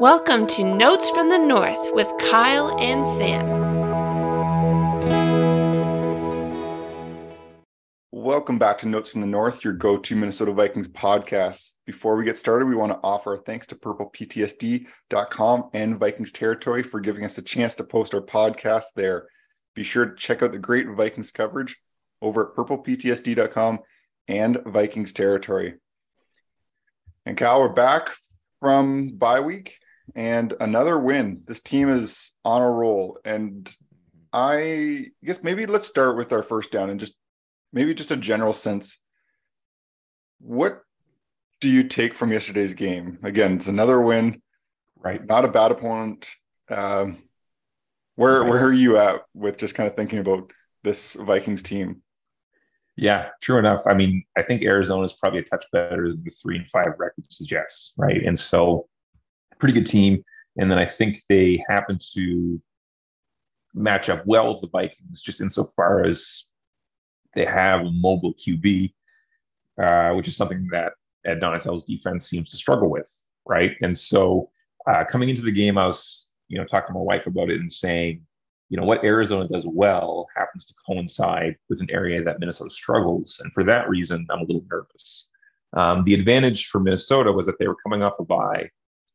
Welcome to Notes from the North with Kyle and Sam. Welcome back to Notes from the North, your go to Minnesota Vikings podcast. Before we get started, we want to offer thanks to purpleptsd.com and Vikings Territory for giving us a chance to post our podcast there. Be sure to check out the great Vikings coverage over at purpleptsd.com and Vikings Territory. And Kyle, we're back from bye week and another win. This team is on a roll. And I guess maybe let's start with our first down and just maybe just a general sense. What do you take from yesterday's game? Again, it's another win, right? Not a bad opponent. Um, where right. where are you at with just kind of thinking about this Vikings team? Yeah, true enough. I mean, I think Arizona is probably a touch better than the three and five record suggests, right? And so pretty good team. And then I think they happen to match up well with the Vikings, just insofar as they have a mobile QB, uh, which is something that Ed Donatell's defense seems to struggle with, right? And so uh, coming into the game, I was, you know, talking to my wife about it and saying, you know, what Arizona does well happens to coincide with an area that Minnesota struggles, and for that reason, I'm a little nervous. Um, the advantage for Minnesota was that they were coming off a bye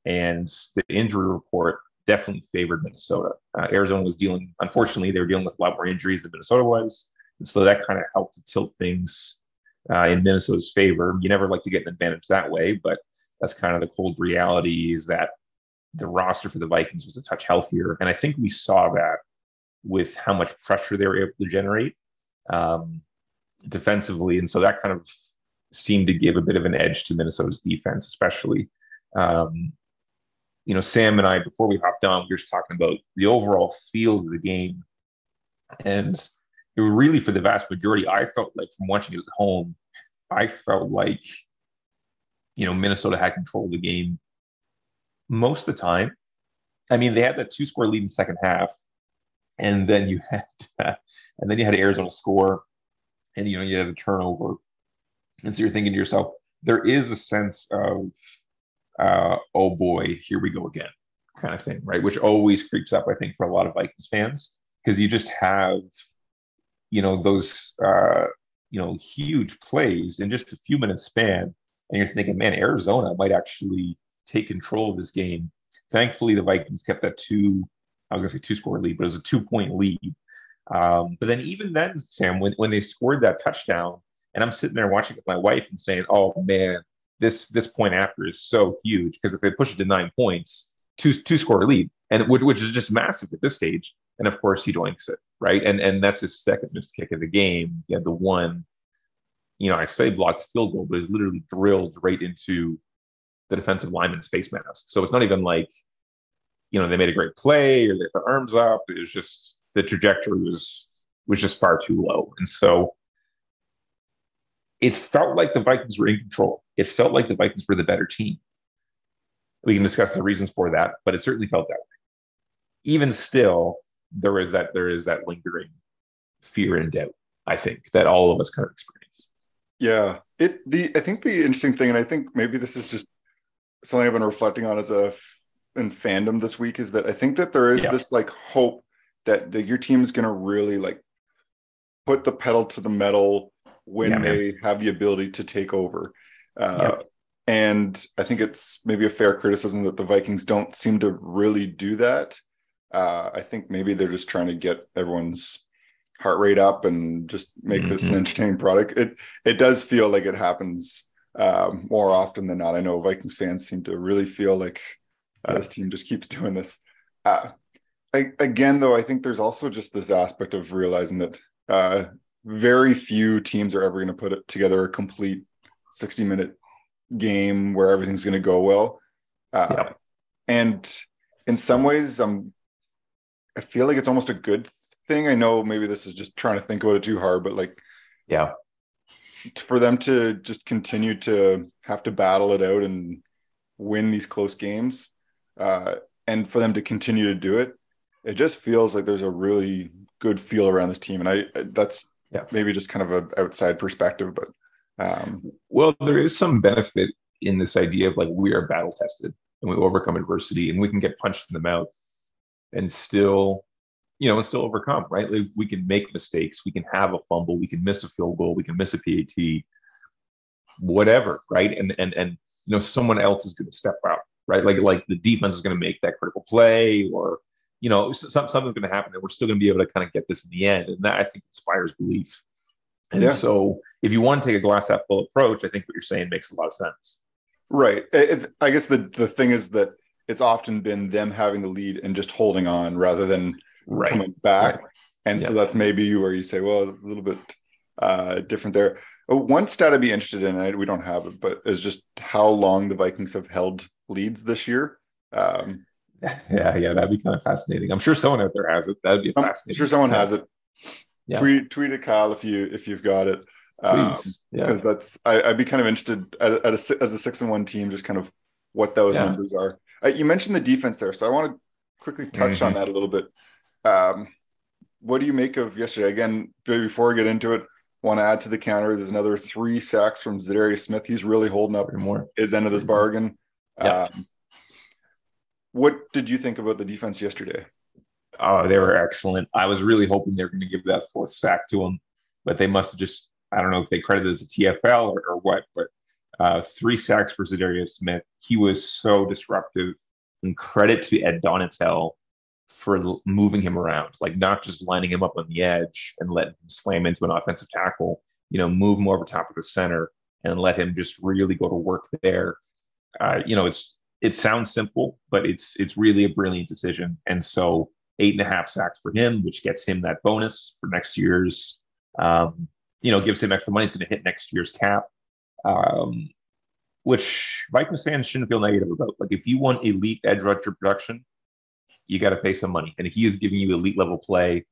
and the injury report definitely favored Minnesota. Uh, Arizona was dealing, unfortunately, they were dealing with a lot more injuries than Minnesota was. And so that kind of helped to tilt things uh, in Minnesota's favor. You never like to get an advantage that way, but that's kind of the cold reality is that the roster for the Vikings was a touch healthier. And I think we saw that with how much pressure they were able to generate um, defensively. And so that kind of seemed to give a bit of an edge to Minnesota's defense, especially. Um, you know, Sam and I, before we hopped on, we were just talking about the overall feel of the game. And it really, for the vast majority, I felt like from watching it at home, I felt like, you know, Minnesota had control of the game most of the time. I mean, they had that two score lead in second half. And then you had, uh, and then you had Arizona score, and you know you had a turnover, and so you're thinking to yourself, there is a sense of uh, oh boy, here we go again, kind of thing, right? Which always creeps up, I think, for a lot of Vikings fans because you just have, you know, those, uh, you know, huge plays in just a few minutes span, and you're thinking, man, Arizona might actually take control of this game. Thankfully, the Vikings kept that two, I was going to say two score lead, but it was a two point lead. Um, but then even then, Sam, when, when they scored that touchdown, and I'm sitting there watching with my wife and saying, oh man, this this point after is so huge because if they push it to nine points, two two score lead, and which, which is just massive at this stage. And of course, he doinks it right, and and that's his second missed kick of the game. He had the one, you know, I say blocked field goal, but it's literally drilled right into the defensive lineman's face mask. So it's not even like, you know, they made a great play or they put arms up. It was just the trajectory was was just far too low, and so it felt like the Vikings were in control. It felt like the Vikings were the better team. We can discuss the reasons for that, but it certainly felt that way. Even still, there is that there is that lingering fear and doubt. I think that all of us kind of experience. Yeah, it the I think the interesting thing, and I think maybe this is just something I've been reflecting on as a in fandom this week, is that I think that there is yeah. this like hope that, that your team is going to really like put the pedal to the metal when yeah, they have the ability to take over. Uh, And I think it's maybe a fair criticism that the Vikings don't seem to really do that. Uh, I think maybe they're just trying to get everyone's heart rate up and just make mm-hmm. this an mm-hmm. entertaining product. It it does feel like it happens um, more often than not. I know Vikings fans seem to really feel like uh, this team just keeps doing this. Uh, I, again, though, I think there's also just this aspect of realizing that uh, very few teams are ever going to put it together a complete 60 minute game where everything's going to go well. Uh. And in some ways, I'm, I feel like it's almost a good thing. I know maybe this is just trying to think about it too hard, but like, yeah, for them to just continue to have to battle it out and win these close games, uh, and for them to continue to do it, it just feels like there's a really good feel around this team. And I, that's yeah. maybe just kind of an outside perspective, but um, well, there is some benefit in this idea of like we are battle tested, and we overcome adversity and we can get punched in the mouth and still you know and still overcome right? Like we can make mistakes we can have a fumble we can miss a field goal we can miss a pat whatever right? And and and you know someone else is going to step out right? Like like the defense is going to make that critical play or you know some, something's going to happen and we're still going to be able to kind of get this in the end. And that i think inspires belief and yeah. so if you want to take a glass half full approach i think what you're saying makes a lot of sense Right. It, I guess the the thing is that it's often been them having the lead and just holding on rather than right. coming back. Right. And yeah. so that's maybe where you say, well, a little bit uh, different there. Uh, one stat I'd be interested in, I, we don't have it, but is just how long the Vikings have held leads this year. Um, yeah, yeah, that'd be kind of fascinating. I'm sure someone out there has it. That'd be fascinating. I'm sure someone has it. Yeah. Tweet tweet it, Kyle, if you if you've got it. Please, um, because yeah. that's I, would be kind of interested at, at a, as a six and one team, just kind of what those yeah. numbers are. Uh, you mentioned the defense there, so I want to quickly touch mm-hmm. on that a little bit. Um, what do you make of yesterday? Again, before I get into it, want to add to the counter. There's another three sacks from Za'Darius Smith. He's really holding up more. his end of this bargain. Yeah. Um, what did you think about the defense yesterday? Oh, they were excellent. I was really hoping they were going to give that fourth sack to him, but they must have just I don't know if they credit it as a TFL or, or what, but uh, three sacks for Za'Darius Smith. He was so disruptive. And credit to Ed Donatell for moving him around, like not just lining him up on the edge and letting him slam into an offensive tackle, you know, move him over top of the center and let him just really go to work there. Uh, you know, it's it sounds simple, but it's it's really a brilliant decision. And so eight and a half sacks for him, which gets him that bonus for next year's um, you know, gives him extra money. He's going to hit next year's cap, um, which Vikings fans shouldn't feel negative about. Like, if you want elite edge rusher production, you got to pay some money, and he is giving you elite level play,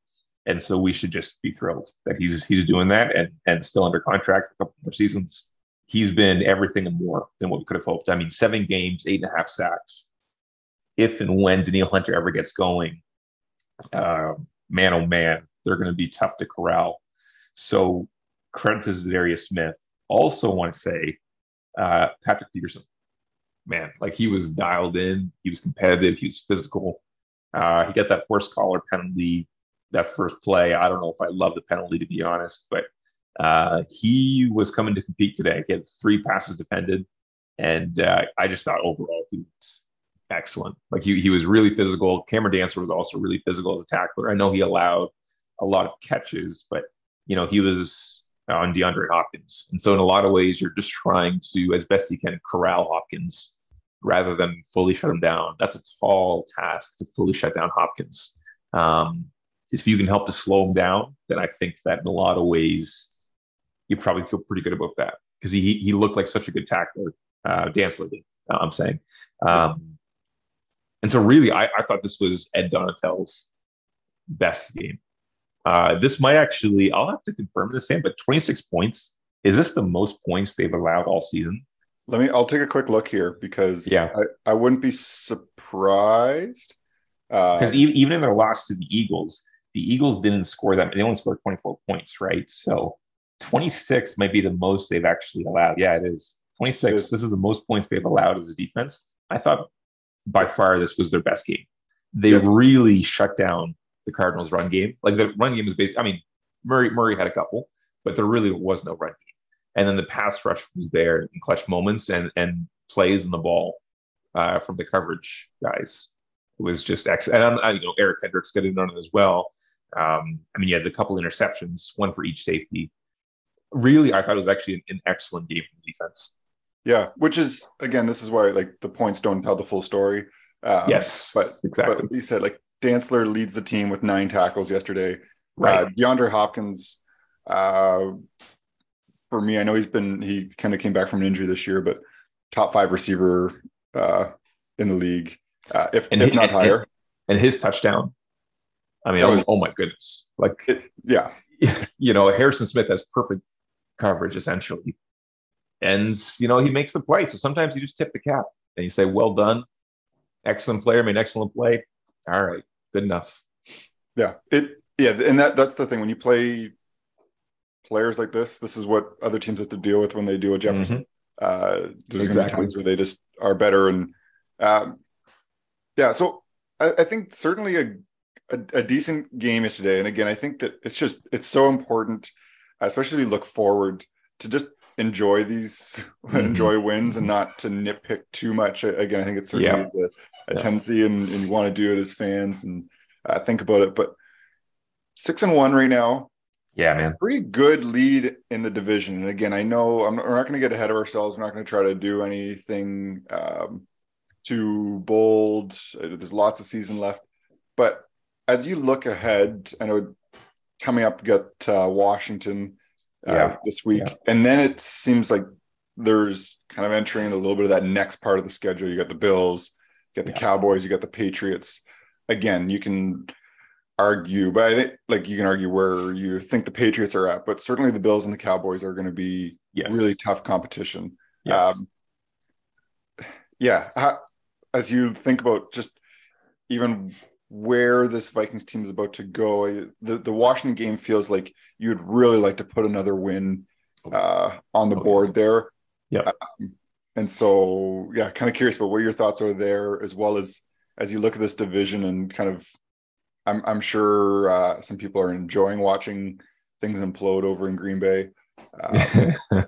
and so we should just be thrilled that he's he's doing that and and still under contract for a couple more seasons. He's been everything and more than what we could have hoped. I mean, seven games, eight and a half sacks. If and when Danielle Hunter ever gets going, uh, man oh man, they're going to be tough to corral. So credit to Za'Darius Smith. Also, want to say uh, Patrick Peterson. Man, like he was dialed in. He was competitive. He was physical. Uh, he got that horse collar penalty that first play. I don't know if I love the penalty to be honest, but uh, he was coming to compete today. He had three passes defended, and uh, I just thought overall he excellent. Like he he was really physical. Cameron Dantzler was also really physical as a tackler. I know he allowed a lot of catches, but you know he was on DeAndre Hopkins. And so, in a lot of ways, you're just trying to, as best you can, corral Hopkins rather than fully shut him down. That's a tall task to fully shut down Hopkins. Um, if you can help to slow him down, then I think that in a lot of ways, you probably feel pretty good about that because he he looked like such a good tackler. Uh, Dantzler uh, I'm saying. Um, and so, really, I, I thought this was Ed Donatell's best game. Uh, this might actually, I'll have to confirm this, Sam, but 26 points. Is this the most points they've allowed all season? Let me, I'll take a quick look here because yeah. I, I wouldn't be surprised. Because uh, even, even in their loss to the Eagles, the Eagles didn't score that. They only scored 24 points, right? So 26 might be the most they've actually allowed. Yeah, it is. 26. It is. This is the most points they've allowed as a defense. I thought by far this was their best game. They yeah. really shut down the Cardinals' run game. Like the run game is basically, I mean, Murray Murray had a couple, but there really was no run game. And then the pass rush was there in clutch moments and and plays in the ball uh, from the coverage guys. It was just excellent. And I, you know, Eric Kendricks got in on it as well. Um, I mean, you had a couple interceptions, one for each safety. Really, I thought it was actually an, an excellent game from the defense. Yeah, which is again, this is why like the points don't tell the full story. Um, yes, but exactly. But you said like Dantzler leads the team with nine tackles yesterday. Right. Uh, DeAndre Hopkins, uh, for me, I know he's been, he kind of came back from an injury this year, but top five receiver uh, in the league, uh, if, and if not and, higher. And his touchdown. I mean, oh, was, oh, my goodness. Like, it, yeah. You know, Harrison Smith has perfect coverage essentially. And, you know, he makes the play. So sometimes you just tip the cap and you say, well done. Excellent player, made excellent play all right, good enough. Yeah, it yeah, and that that's the thing when you play players like this, this is what other teams have to deal with when they do a Jefferson. Mm-hmm. Uh, there's exactly. times where they just are better and Um, yeah, so I, I think certainly a, a, a decent game yesterday, and again, I think that it's just it's so important, especially look forward to just enjoy these mm-hmm. enjoy wins and not to nitpick too much. Again, I think it's certainly yeah. a, a yeah. tendency, and, and, you want to do it as fans and uh, think about it. But six and one right now. Yeah, man. Pretty good lead in the division. And again, I know I'm, we're not going to get ahead of ourselves. We're not going to try to do anything um, too bold. There's lots of season left. But as you look ahead, I know coming up, you got uh, Washington uh, yeah. this week. Yeah. And then it seems like there's kind of entering a little bit of that next part of the schedule. You got the Bills, you got the yeah. Cowboys, you got the Patriots. Again, you can argue, but I think like you can argue where you think the Patriots are at, but certainly the Bills and the Cowboys are going to be yes. really tough competition. Yes. Um, yeah. How, as you think about just even where this Vikings team is about to go, the, the Washington game feels like you would really like to put another win uh, on the board there. Yeah. Um, and so, yeah, kind of curious about what your thoughts are there, as well as as you look at this division and kind of I'm I'm sure uh, some people are enjoying watching things implode over in Green Bay. Um,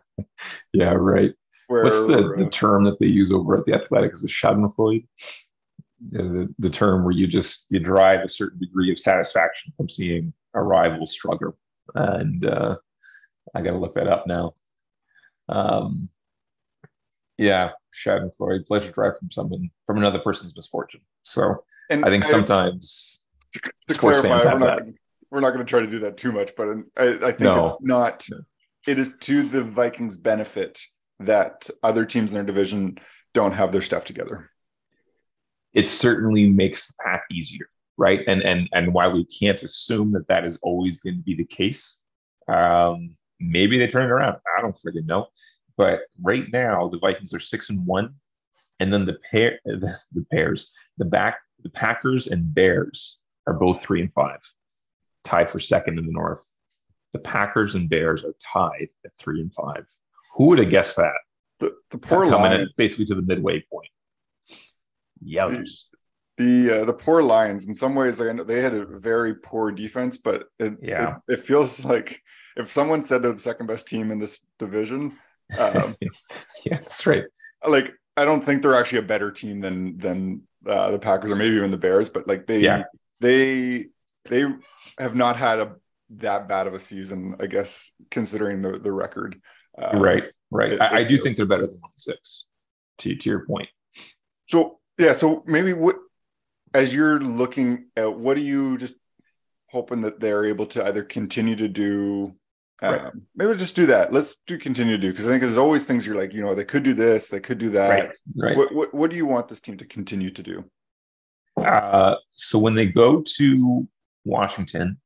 yeah, right. Where, What's the, the term that they use over at the Athletic? Is the Schadenfreude? The, the term where you just you derive a certain degree of satisfaction from seeing a rival struggle, and uh, I got to look that up now. Um, yeah, Schadenfreude, pleasure derived from someone from another person's misfortune. So and I think sometimes to, to Sports clarify, we're not, gonna, we're not going to try to do that too much, but I, I think no. it's not. It is to the Vikings' benefit that other teams in their division don't have their stuff together. It certainly makes the path easier, right? And and and while we can't assume that that is always going to be the case, um, maybe they turn it around. I don't freaking know. But right now, the Vikings are six and one, and then the pair, the, the pairs, the back, the Packers and Bears are both three and five, tied for second in the North. The Packers and Bears are tied at three and five. Who would have guessed that? The, the poor coming Lions. in basically to the midway point. Yellers. The the, uh, the poor Lions. In some ways, like, they had a very poor defense, but it, yeah, it, it, feels like if someone said they're the second best team in this division, um, yeah, that's right. Like I don't think they're actually a better team than than uh, the Packers or maybe even the Bears, but like they yeah they they have not had a that bad of a season, I guess, considering the the record. Um, right, right. It, I, it I, do think they're better than one six. To to your point. So yeah, so maybe what as you're looking at what are you just hoping that they're able to either continue to do um, right. maybe just do that let's do continue to do because i think there's always things you're like you know they could do this they could do that right, right. What, what, what do you want this team to continue to do uh, so when they go to Washington,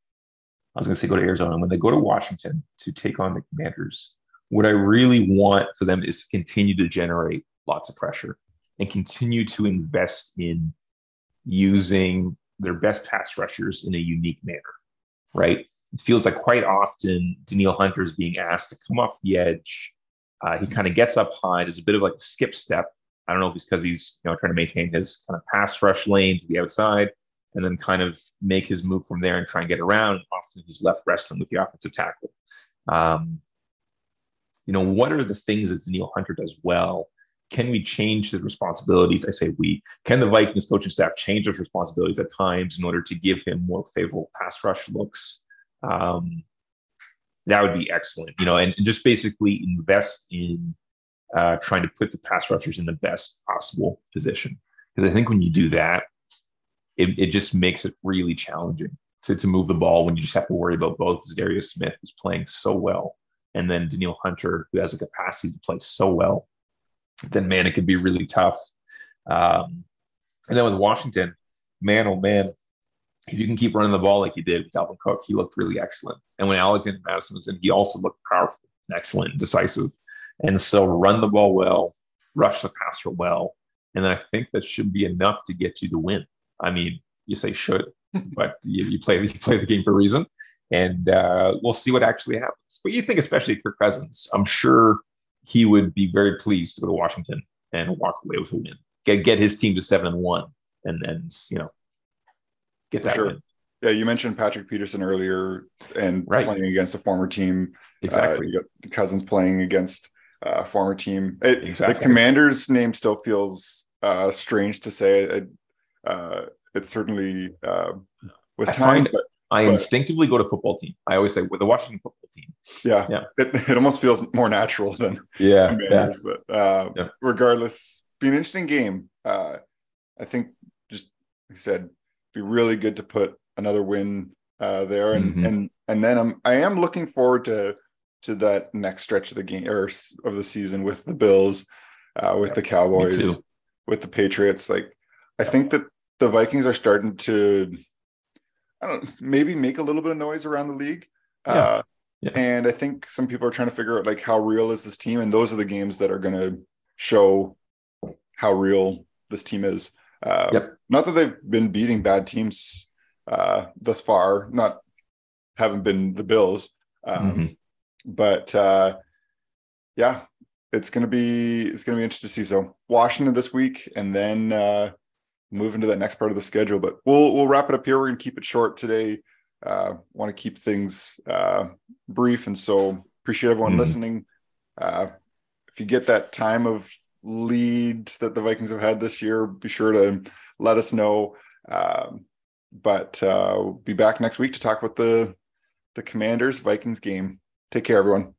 I was going to say go to Arizona. When they go to Washington to take on the Commanders, what I really want for them is to continue to generate lots of pressure and continue to invest in using their best pass rushers in a unique manner, right? It feels like quite often Danielle Hunter is being asked to come off the edge. Uh, he kind of gets up high. There's a bit of like a skip step I don't know if it's because he's you know trying to maintain his kind of pass rush lane to the outside and then kind of make his move from there and try and get around. Often he's left wrestling with the offensive tackle. Um, you know, what are the things that Danielle Hunter does well? Can we change his responsibilities? I say we. Can the Vikings coaching staff change his responsibilities at times in order to give him more favorable pass rush looks? Um, that would be excellent, you know, and, and just basically invest in uh, trying to put the pass rushers in the best possible position. Because I think when you do that, it, it just makes it really challenging to, to move the ball when you just have to worry about both Darius Smith, who's playing so well, and then Danielle Hunter, who has a capacity to play so well. Then, man, it could be really tough. Um, and then with Washington, man, oh man, if you can keep running the ball like you did with Dalvin Cook, he looked really excellent. And when Alexander Mattison was in, he also looked powerful, excellent, and decisive. And so run the ball well, rush the passer well. And I think that should be enough to get you the win. I mean, you say should, but you, you, play you play the game for a reason. And uh, we'll see what actually happens. But you think, especially Kirk Cousins, I'm sure he would be very pleased to go to Washington and walk away with a win. get get his team to seven and one, and then you know get that sure. win. Yeah, you mentioned Patrick Peterson earlier and right. playing against a former team. Exactly. Uh, Cousins playing against a former team. It, exactly. The Commanders' name still feels uh, strange to say. It, uh, it certainly uh, was time, but I but, instinctively go to football team. I always say with the Washington football team. Yeah, yeah. It, it almost feels more natural than yeah. yeah. But uh, yeah. regardless, be an interesting game. Uh, I think just like I said, be really good to put another win uh, there, and mm-hmm. and and then I'm I am looking forward to to that next stretch of the game or of the season with the Bills, uh, with the Cowboys, with the Patriots. Like I think that the Vikings are starting to, I don't maybe make a little bit of noise around the league. Yeah. Uh, yeah. And I think some people are trying to figure out like how real is this team, and those are the games that are going to show how real this team is. Uh, yep. Not that they've been beating bad teams uh, thus far, not haven't been the Bills, um, mm-hmm. but uh, yeah, it's gonna be it's gonna be interesting to see. So Washington this week, and then uh, move into that next part of the schedule. But we'll we'll wrap it up here. We're gonna keep it short today. Uh, Want to keep things uh, brief, and so appreciate everyone mm-hmm. listening. Uh, if you get that time of leads that the Vikings have had this year, be sure to let us know. Um, but uh, we'll be back next week to talk about the the Commanders Vikings game. Take care, everyone.